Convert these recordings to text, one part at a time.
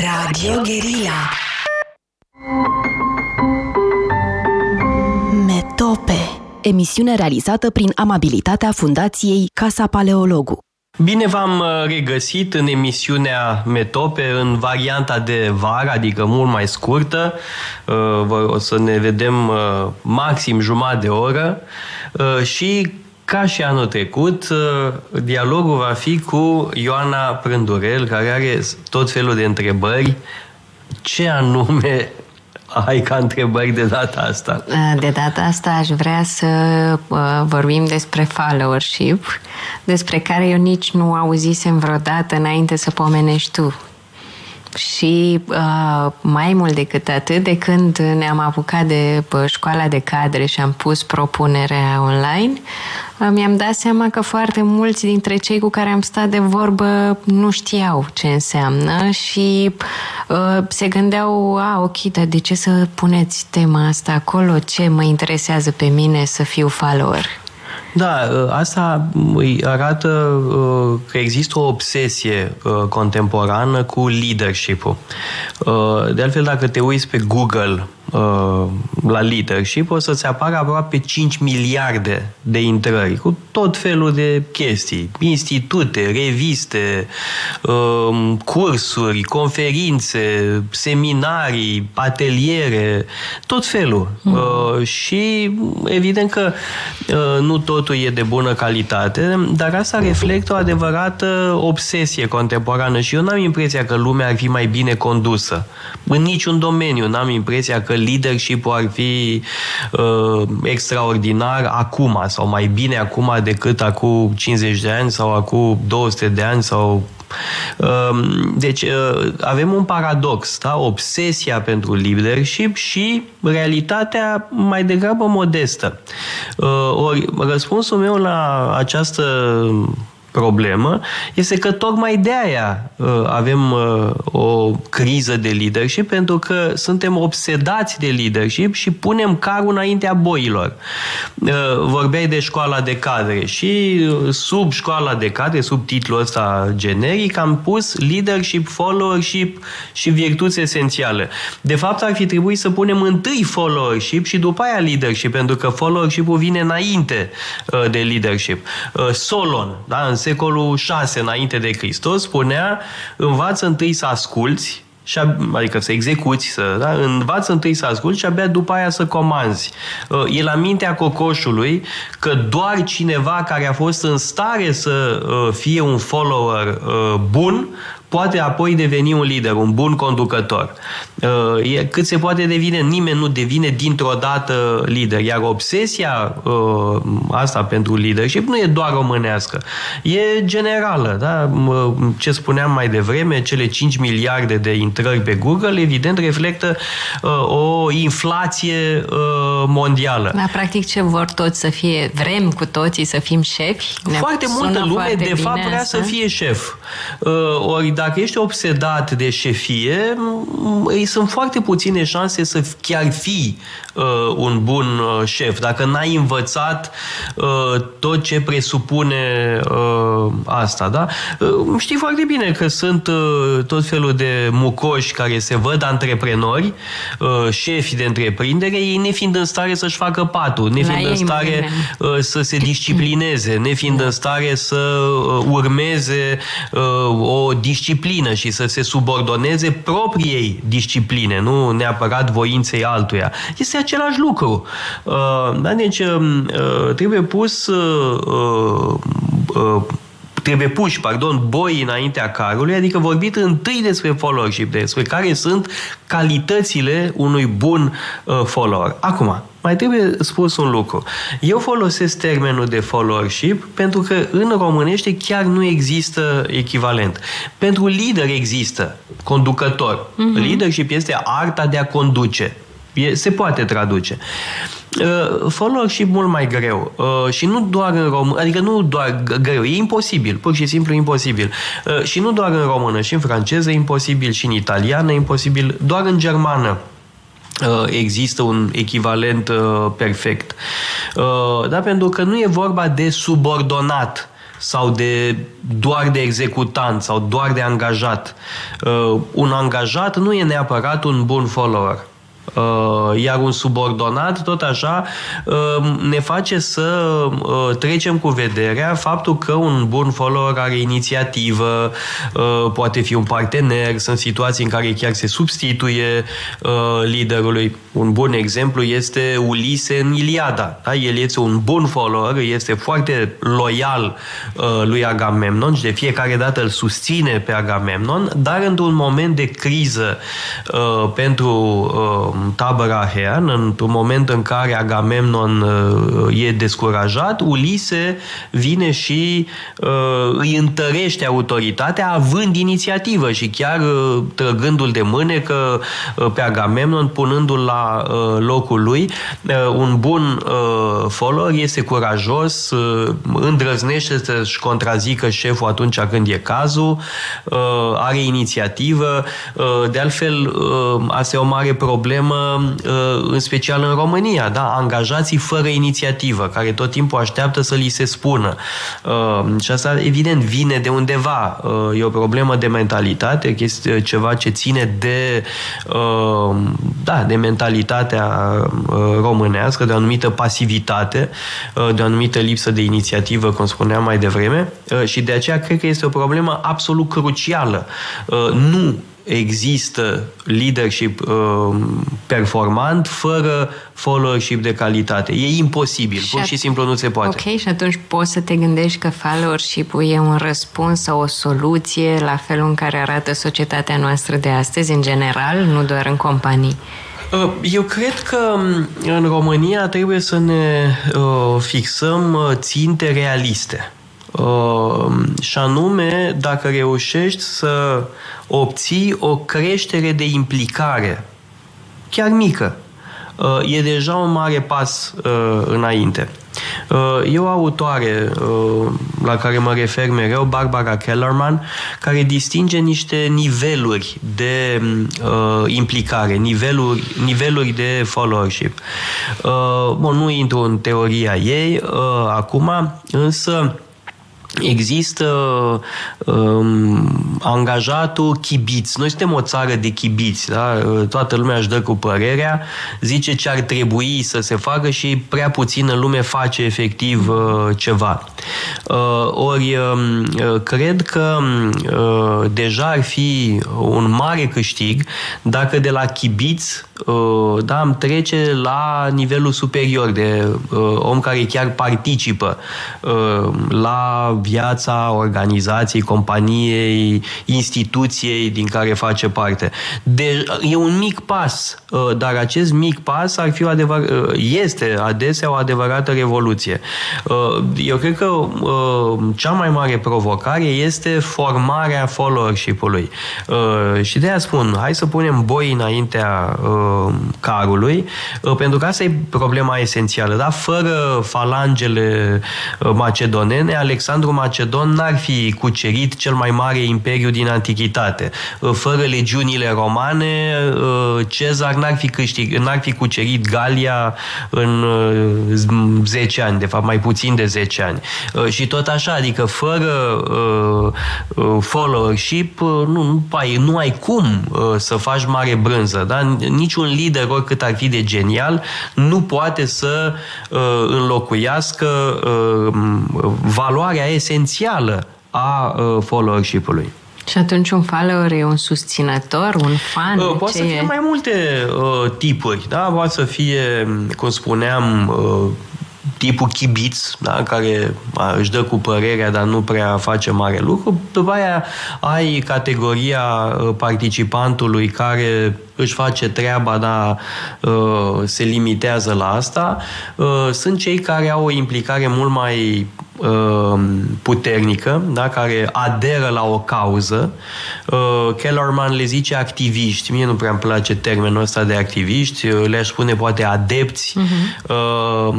Radio Guerilla Metope Emisiune realizată prin amabilitatea Fundației Casa Paleologu. Bine v-am uh, regăsit în emisiunea Metope în varianta de vară, adică mult mai scurtă. Uh, o să ne vedem uh, maxim jumătate de oră și ca și anul trecut, dialogul va fi cu Ioana Prândurel, care are tot felul de întrebări. Ce anume ai ca întrebări de data asta? De data asta aș vrea să uh, vorbim despre followership, despre care eu nici nu auzisem vreodată înainte să pomenești tu. Și uh, mai mult decât atât, de când ne-am apucat de uh, școala de cadre și am pus propunerea online, uh, mi-am dat seama că foarte mulți dintre cei cu care am stat de vorbă nu știau ce înseamnă și uh, se gândeau, a, ok, dar de ce să puneți tema asta acolo? Ce mă interesează pe mine să fiu follower? Da, ă, asta îi arată ă, că există o obsesie ă, contemporană cu leadership-ul. De altfel, dacă te uiți pe Google Uh, la leadership, o să-ți apară aproape 5 miliarde de intrări cu tot felul de chestii, institute, reviste, uh, cursuri, conferințe, seminarii, ateliere, tot felul. Mm. Și evident că nu totul e de bună calitate, dar asta reflectă o adevărată obsesie contemporană și eu n-am impresia că lumea ar fi mai bine condusă. În niciun domeniu n-am impresia că leadership-ul ar fi uh, extraordinar acum sau mai bine acum decât acum 50 de ani sau acum 200 de ani sau um, deci uh, avem un paradox, da? obsesia pentru leadership și realitatea mai degrabă modestă. Uh, ori răspunsul meu la această problemă este că tocmai de aia uh, avem uh, o criză de leadership, pentru că suntem obsedați de leadership și punem carul înaintea boilor. Uh, vorbeai de școala de cadre și sub școala de cadre, sub titlul ăsta generic, am pus leadership, followership și virtuți esențiale. De fapt, ar fi trebuit să punem întâi followership și după aia leadership, pentru că followership-ul vine înainte de leadership. Solon, da? în secolul 6 înainte de Hristos, spunea învață întâi să asculți, și, adică să execuți, să, da? învață întâi să asculti și abia după aia să comanzi. Uh, e la mintea cocoșului că doar cineva care a fost în stare să uh, fie un follower uh, bun poate apoi deveni un lider, un bun conducător. Uh, e, cât se poate devine, nimeni nu devine dintr-o dată lider. Iar obsesia uh, asta pentru leadership nu e doar românească, e generală. Da? Ce spuneam mai devreme, cele 5 miliarde de intrări pe Google, evident, reflectă uh, o inflație mondială. Da, practic ce vor toți să fie, vrem cu toții să fim șefi? Foarte multă lume, de fapt, vrea asta? să fie șef. Ori dacă ești obsedat de șefie, îi sunt foarte puține șanse să chiar fii uh, un bun uh, șef. Dacă n-ai învățat uh, tot ce presupune uh, asta, da? Uh, știi foarte bine că sunt uh, tot felul de mucoși care se văd antreprenori, uh, șefi de întreprindere, ei nefiind în stare să-și facă patul, nefiind în stare uh, să se disciplineze, nefiind da. în stare să uh, urmeze uh, o disciplină și să se subordoneze propriei discipline, nu neapărat voinței altuia. Este același lucru. Uh, da? Deci um, uh, trebuie pus uh, trebuie puși, pardon, boi înaintea carului, adică vorbit întâi despre followership, despre care sunt calitățile unui bun follower. Acum, mai trebuie spus un lucru. Eu folosesc termenul de followership pentru că în românește chiar nu există echivalent. Pentru lider există conducător. Uh-huh. Leadership este arta de a conduce. E, se poate traduce. Uh, followership mult mai greu. Uh, și nu doar în română, adică nu doar greu, e imposibil, pur și simplu imposibil. Uh, și nu doar în română, și în franceză e imposibil, și în italiană e imposibil, doar în germană uh, există un echivalent uh, perfect. Uh, da, pentru că nu e vorba de subordonat sau de doar de executant sau doar de angajat. Uh, un angajat nu e neapărat un bun follower. Uh, iar un subordonat, tot așa, uh, ne face să uh, trecem cu vederea faptul că un bun follower are inițiativă, poate fi un partener, sunt situații în care chiar se substituie liderului. Un bun exemplu este Ulise în Iliada. Da? El este un bun follower, este foarte loial lui Agamemnon și de fiecare dată îl susține pe Agamemnon, dar într-un moment de criză pentru tabăra Ahean, într-un moment în care Agamemnon uh, e descurajat, Ulise vine și uh, îi întărește autoritatea având inițiativă și chiar uh, trăgându-l de mânecă pe Agamemnon, punându-l la locul lui. Un bun follower este curajos, îndrăznește să-și contrazică șeful atunci când e cazul, are inițiativă. De altfel, asta e o mare problemă Uh, în special în România, da? angajații fără inițiativă, care tot timpul așteaptă să li se spună. Uh, și asta, evident, vine de undeva. Uh, e o problemă de mentalitate, este ceva ce ține de, da, de mentalitatea românească, de o anumită pasivitate, de o anumită lipsă de inițiativă, cum spuneam mai devreme, și de aceea cred că este o problemă absolut crucială. Nu există leadership uh, performant fără followership de calitate. E imposibil, și pur și simplu nu se poate. Ok, și atunci poți să te gândești că followership-ul e un răspuns sau o soluție la felul în care arată societatea noastră de astăzi, în general, nu doar în companii. Uh, eu cred că um, în România trebuie să ne uh, fixăm uh, ținte realiste. Uh, și anume, dacă reușești să obții o creștere de implicare, chiar mică, uh, e deja un mare pas uh, înainte. Uh, e o autoare la care mă refer mereu, Barbara Kellerman, care distinge niște niveluri de implicare, niveluri, niveluri de followership. Bun, nu intru în teoria ei acum, însă Există um, angajatul chibiț. Noi suntem o țară de chibiți, da? toată lumea își dă cu părerea, zice ce ar trebui să se facă și prea puțină lume face efectiv uh, ceva. Uh, ori uh, cred că uh, deja ar fi un mare câștig dacă de la chibiț uh, da, am trece la nivelul superior de uh, om care chiar participă uh, la viața organizației, companiei, instituției din care face parte. De, e un mic pas, uh, dar acest mic pas ar fi o adevăr, uh, este adesea o adevărată revoluție. Uh, eu cred că cea mai mare provocare este formarea followership-ului. Și de aia spun, hai să punem boi înaintea carului, pentru că asta e problema esențială. Da? Fără falangele macedonene, Alexandru Macedon n-ar fi cucerit cel mai mare imperiu din antichitate. Fără legiunile romane, Cezar n-ar fi, câștig, n-ar fi cucerit Galia în 10 ani, de fapt mai puțin de 10 ani. Și tot așa, adică fără followership, nu, nu, ai, nu ai cum să faci mare brânză. Da? Niciun lider, oricât ar fi de genial, nu poate să înlocuiască valoarea esențială esențială a uh, followership-ului. Și atunci un follower e un susținător, un fan? Uh, poate să fie e? mai multe uh, tipuri, da? Poate să fie, cum spuneam, uh, tipul chibiț, da? care își dă cu părerea, dar nu prea face mare lucru. După aia ai categoria uh, participantului care își face treaba, dar uh, se limitează la asta. Uh, sunt cei care au o implicare mult mai Um, puternică, da, care aderă la o cauză. Uh, Kellerman le zice activiști. Mie nu prea îmi place termenul ăsta de activiști. Uh, le-aș spune poate adepți. Uh-huh. Uh,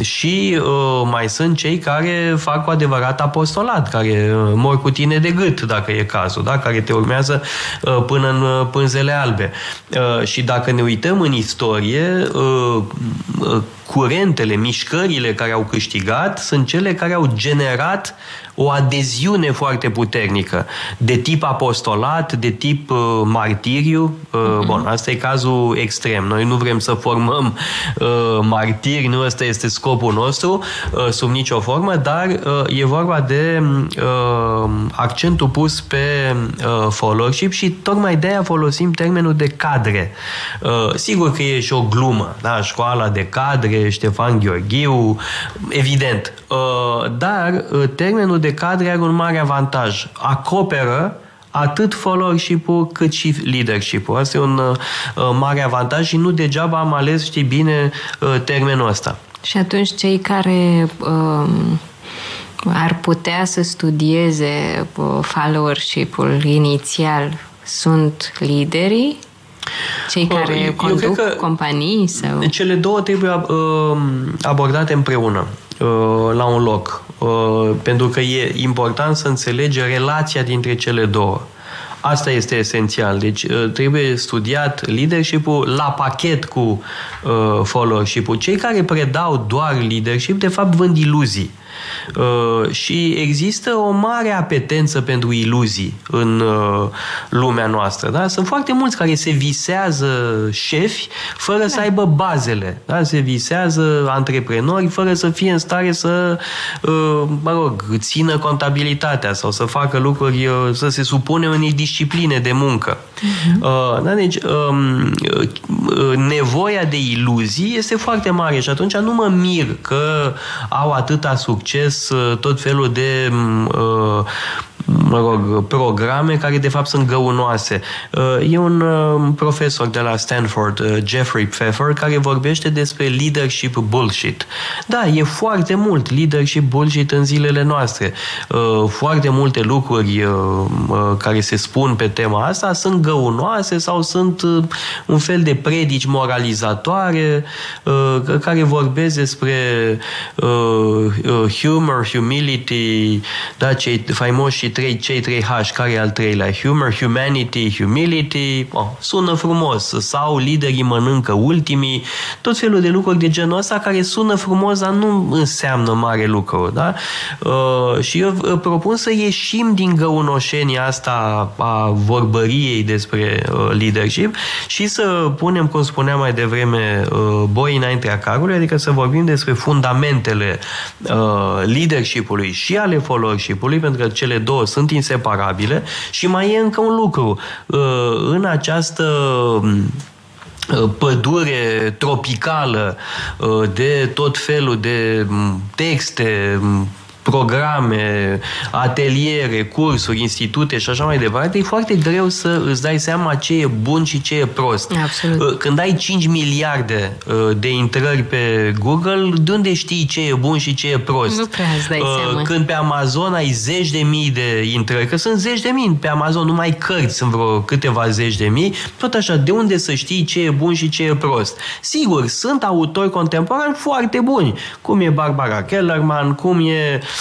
și uh, mai sunt cei care fac cu adevărat apostolat, care uh, mor cu tine de gât, dacă e cazul, da, care te urmează uh, până în uh, pânzele albe. Uh, și dacă ne uităm în istorie, uh, uh, curentele, mișcările care au câștigat sunt cele care au generat o adeziune foarte puternică, de tip apostolat, de tip uh, martiriu. Uh, uh-huh. Bun, asta e cazul extrem. Noi nu vrem să formăm uh, martiri, nu ăsta este scopul nostru, uh, sub nicio formă, dar uh, e vorba de uh, accentul pus pe uh, followership și tocmai de aia folosim termenul de cadre. Uh, sigur că e și o glumă, da? școala de cadre, Ștefan Gheorghiu, evident. Uh, dar uh, termenul de cadre are un mare avantaj. Acoperă atât followership-ul cât și leadership-ul. Asta e un uh, mare avantaj și nu degeaba am ales, știi bine, uh, termenul ăsta. Și atunci cei care uh, ar putea să studieze uh, followership-ul inițial sunt liderii cei care eu, conduc eu cred că companii sau... Cele două trebuie uh, abordate împreună uh, la un loc. Uh, pentru că e important să înțelegi relația dintre cele două. Asta este esențial. Deci uh, trebuie studiat leadership-ul la pachet cu uh, followership-ul. Cei care predau doar leadership, de fapt, vând iluzii. Uh, și există o mare apetență pentru iluzii în uh, lumea noastră. Da? Sunt foarte mulți care se visează șefi fără da. să aibă bazele. Da? Se visează antreprenori fără să fie în stare să, uh, mă rog, țină contabilitatea sau să facă lucruri, să se supune unei discipline de muncă. Uh-huh. Da? Deci, um, nevoia de iluzii este foarte mare și atunci nu mă mir că au atâta succes Uh, tot felul de uh, mă rog, programe care de fapt sunt găunoase. Uh, e un profesor de la Stanford, Jeffrey Pfeffer, care vorbește despre leadership bullshit. Da, e foarte mult leadership bullshit în zilele noastre. Foarte multe lucruri care se spun pe tema asta sunt găunoase sau sunt un fel de predici moralizatoare care vorbesc despre humor humor, humility, da, cei faimoși trei, cei trei H, care e al treilea? Humor, humanity, humility, oh, sună frumos. Sau liderii mănâncă ultimii, tot felul de lucruri de genul ăsta care sună frumos, dar nu înseamnă mare lucru, da? Uh, și eu uh, propun să ieșim din găunoșenia asta a vorbăriei despre uh, leadership și să punem, cum spuneam mai devreme, uh, boi înaintea carului, adică să vorbim despre fundamentele uh, leadership-ului și ale followership-ului, pentru că cele două sunt inseparabile și mai e încă un lucru. Uh, în această uh, pădure tropicală uh, de tot felul de texte, programe, ateliere, cursuri, institute și așa mai departe, e foarte greu să îți dai seama ce e bun și ce e prost. Absolut. Uh, când ai 5 miliarde uh, de intrări pe Google, de unde știi ce e bun și ce e prost? Nu prea îți dai uh, seama. Când pe Amazon ai zeci de mii de intrări, că sunt zeci de mii pe Amazon, numai cărți sunt vreo câteva zeci de mii, tot așa, de unde să știi ce e bun și ce e prost? Sigur, sunt autori contemporani foarte buni, cum e Barbara Kellerman, cum e Um, uh,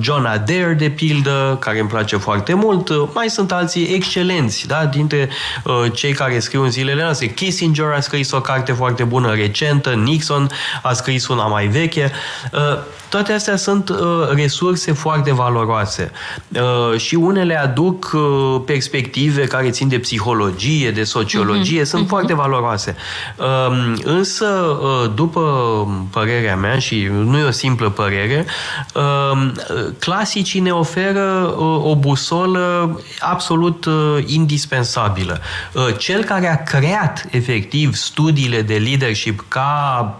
John Adair, de pildă, care îmi place foarte mult. Mai sunt alții excelenți, da? dintre uh, cei care scriu în zilele noastre. Kissinger a scris o carte foarte bună recentă, Nixon a scris una mai veche. Uh, toate astea sunt uh, resurse foarte valoroase uh, și unele aduc uh, perspective care țin de psihologie, de sociologie, uh-huh. sunt uh-huh. foarte valoroase. Uh, însă, uh, după părerea mea, și nu e o simplă părere, uh, clasicii ne oferă uh, o busolă absolut uh, indispensabilă. Uh, cel care a creat efectiv studiile de leadership ca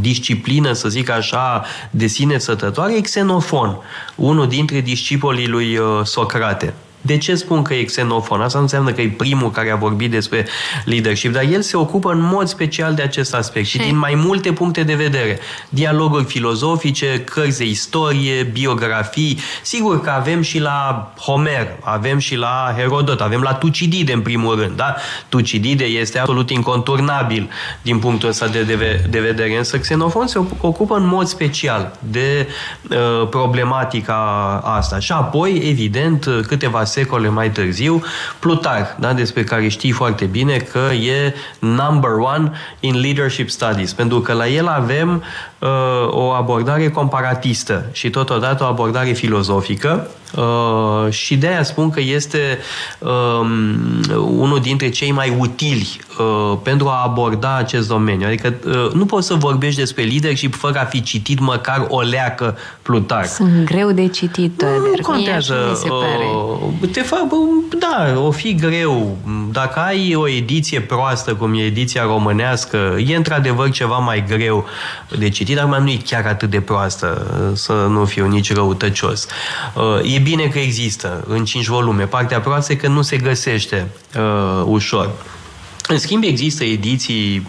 disciplină, să zic așa, de sine sătătoare, e Xenofon, unul dintre discipolii lui uh, Socrate. De ce spun că e xenofon? Asta nu înseamnă că e primul care a vorbit despre leadership, dar el se ocupă în mod special de acest aspect și din mai multe puncte de vedere. Dialoguri filozofice, cărți de istorie, biografii. Sigur că avem și la Homer, avem și la Herodot, avem la Tucidide în primul rând. Da? Tucidide este absolut inconturnabil din punctul ăsta de, de, de vedere, însă Xenofon se ocupă în mod special de uh, problematica asta. Și apoi, evident, câteva secole mai târziu, Plutarh, da, despre care știi foarte bine că e number one in leadership studies, pentru că la el avem uh, o abordare comparatistă și totodată o abordare filozofică Uh, și de aia spun că este uh, unul dintre cei mai utili uh, pentru a aborda acest domeniu. Adică uh, nu poți să vorbești despre leadership fără a fi citit măcar o leacă Plutarh. Sunt greu de citit, Nu, nu contează. se pare. Uh, te fac, da, o fi greu. Dacă ai o ediție proastă, cum e ediția românească, e într-adevăr ceva mai greu de citit, dar nu e chiar atât de proastă, să nu fiu nici răutăcios. Uh, E bine că există în cinci volume. Partea proastă e că nu se găsește uh, ușor. În schimb, există ediții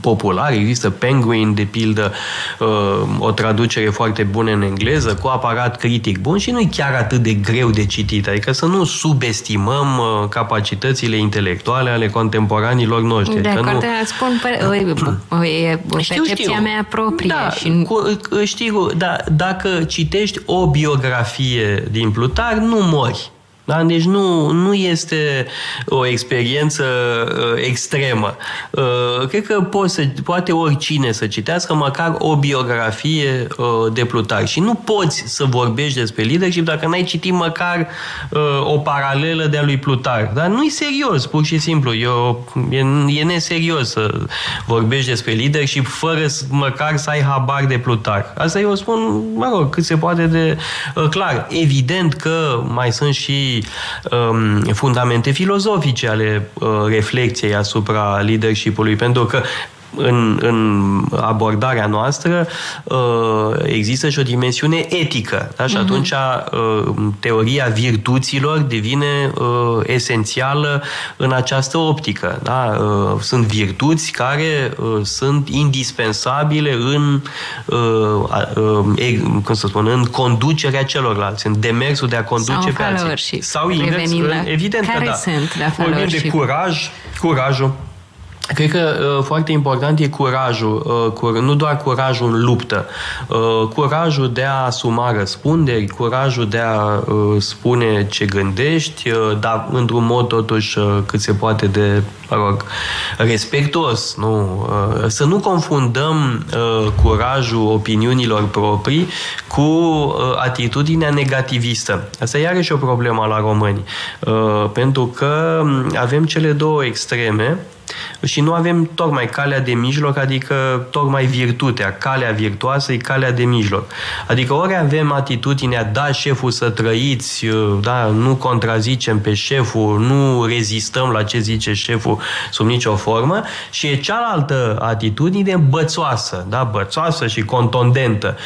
populare, există Penguin, de pildă, uh, o traducere foarte bună în engleză, cu aparat critic bun și nu e chiar atât de greu de citit, adică să nu subestimăm uh, capacitățile intelectuale ale contemporanilor noștri. De Adică acord, nu... spun pe, o, e Știu, percepția știu. mea proprie. Da, și cu, știu, da, dacă citești o biografie din Plutar, nu mori. Da? Deci nu, nu este o experiență uh, extremă. Uh, cred că poți să, poate oricine să citească măcar o biografie uh, de Plutar. Și nu poți să vorbești despre leadership dacă n-ai citit măcar uh, o paralelă de-a lui Plutar. Dar nu e serios, pur și simplu. Eu, e, e neserios să vorbești despre leadership fără să, măcar să ai habar de Plutar. Asta eu spun, mă rog, cât se poate de uh, clar. Evident că mai sunt și um, fundamente filozofice ale uh, reflexiei asupra leadership-ului, pentru că în, în abordarea noastră uh, există și o dimensiune etică. Da? Și atunci uh, teoria virtuților devine uh, esențială în această optică. Da? Uh, sunt virtuți care uh, sunt indispensabile în, uh, uh, e, cum să spun, în conducerea celorlalți, în demersul de a conduce Sau în pe alții. followership. Sau invers, Revenind la evident care că da. sunt la Vorbim de followership. curaj, curajul. Cred că uh, foarte important e curajul, uh, cur, nu doar curajul în luptă, uh, curajul de a asuma răspunderi, curajul de a uh, spune ce gândești, uh, dar într-un mod totuși uh, cât se poate de, mă rog, respectuos. Nu? Uh, să nu confundăm uh, curajul opiniunilor proprii cu uh, atitudinea negativistă. Asta e iarăși o problemă la români, uh, pentru că um, avem cele două extreme și nu avem tocmai calea de mijloc, adică tocmai virtutea. Calea virtuoasă e calea de mijloc. Adică ori avem atitudinea, da, șeful să trăiți, da, nu contrazicem pe șeful, nu rezistăm la ce zice șeful sub nicio formă, și e cealaltă atitudine bățoasă, da, bățoasă și contondentă.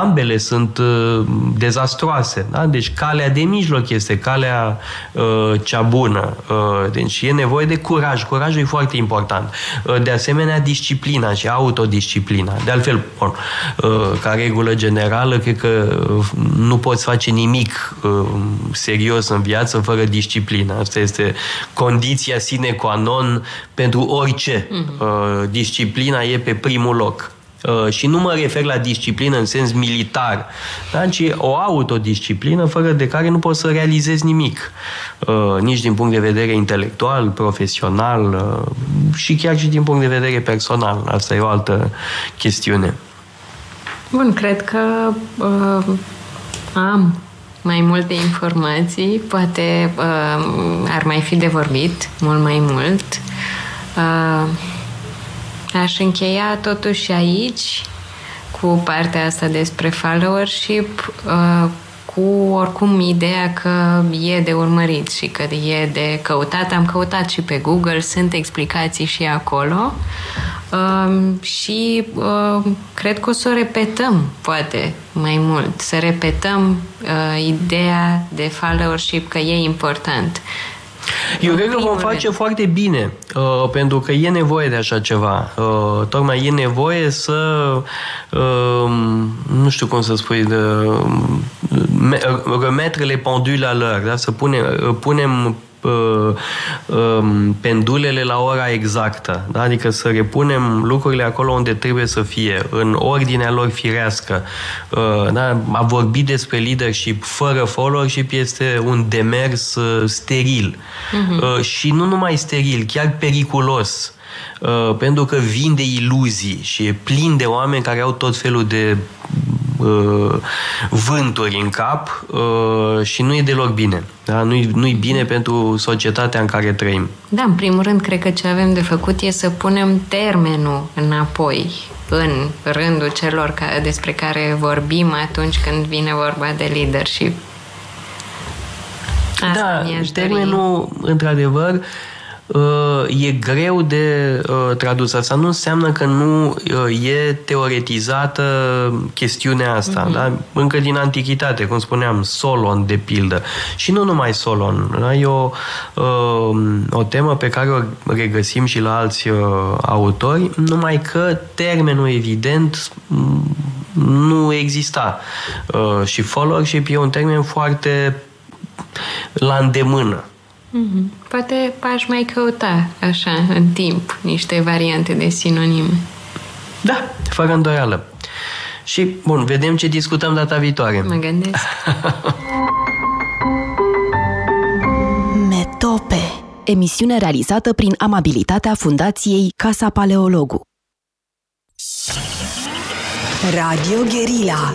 Ambele sunt uh, dezastroase, da? Deci calea de mijloc este calea uh, cea bună. Uh, deci e nevoie de curaj. Curajul e foarte important. Uh, de asemenea, disciplina și autodisciplina. De altfel, bun, uh, ca regulă generală, cred că uh, nu poți face nimic uh, serios în viață fără disciplină. Asta este condiția sine qua non pentru orice. Uh, disciplina e pe primul loc. Uh, și nu mă refer la disciplină în sens militar, da? ci o autodisciplină fără de care nu poți să realizezi nimic. Uh, nici din punct de vedere intelectual, profesional uh, și chiar și din punct de vedere personal. Asta e o altă chestiune. Bun, cred că uh, am mai multe informații, poate uh, ar mai fi de vorbit mult mai mult. Uh, aș încheia totuși aici cu partea asta despre followership, uh, cu oricum ideea că e de urmărit și că e de căutat. Am căutat și pe Google, sunt explicații și acolo uh, și uh, cred că o să o repetăm, poate, mai mult. Să repetăm uh, ideea de followership că e important. Eu În cred că vom primul face rând. foarte bine, uh, pentru că e nevoie de așa ceva. Uh, tocmai e nevoie să, uh, nu știu cum să spui, de, me- remettre les pendules à l'heure, da? să pune, uh, punem uh, um, pendulele la ora exactă, da? adică să repunem lucrurile acolo unde trebuie să fie, în ordinea lor firească. Uh, da? A vorbi despre leadership fără followership este un demers uh, steril. Uh-huh. Și nu numai steril, chiar periculos. Uh, pentru că vinde iluzii și e plin de oameni care au tot felul de uh, vânturi în cap uh, și nu e deloc bine. Da? Nu-i, nu-i bine pentru societatea în care trăim. Da, în primul rând, cred că ce avem de făcut e să punem termenul înapoi în rândul celor ca, despre care vorbim atunci când vine vorba de leadership. Asta da, termenul, dori. într-adevăr, uh, e greu de uh, tradus. Asta nu înseamnă că nu uh, e teoretizată chestiunea asta. Mm-hmm. Da? Încă din antichitate, cum spuneam, Solon, de pildă. Și nu numai Solon. Da? E o, o temă pe care o regăsim și la alți autori, numai că termenul, evident, nu exista. Și followership e un termen foarte la îndemână. Mm-hmm. Poate aș mai căuta, așa, în timp, niște variante de sinonime. Da, fără îndoială. Și, bun, vedem ce discutăm data viitoare. Mă gândesc. Metope. Emisiune realizată prin amabilitatea Fundației Casa Paleologu. Radio Guerilla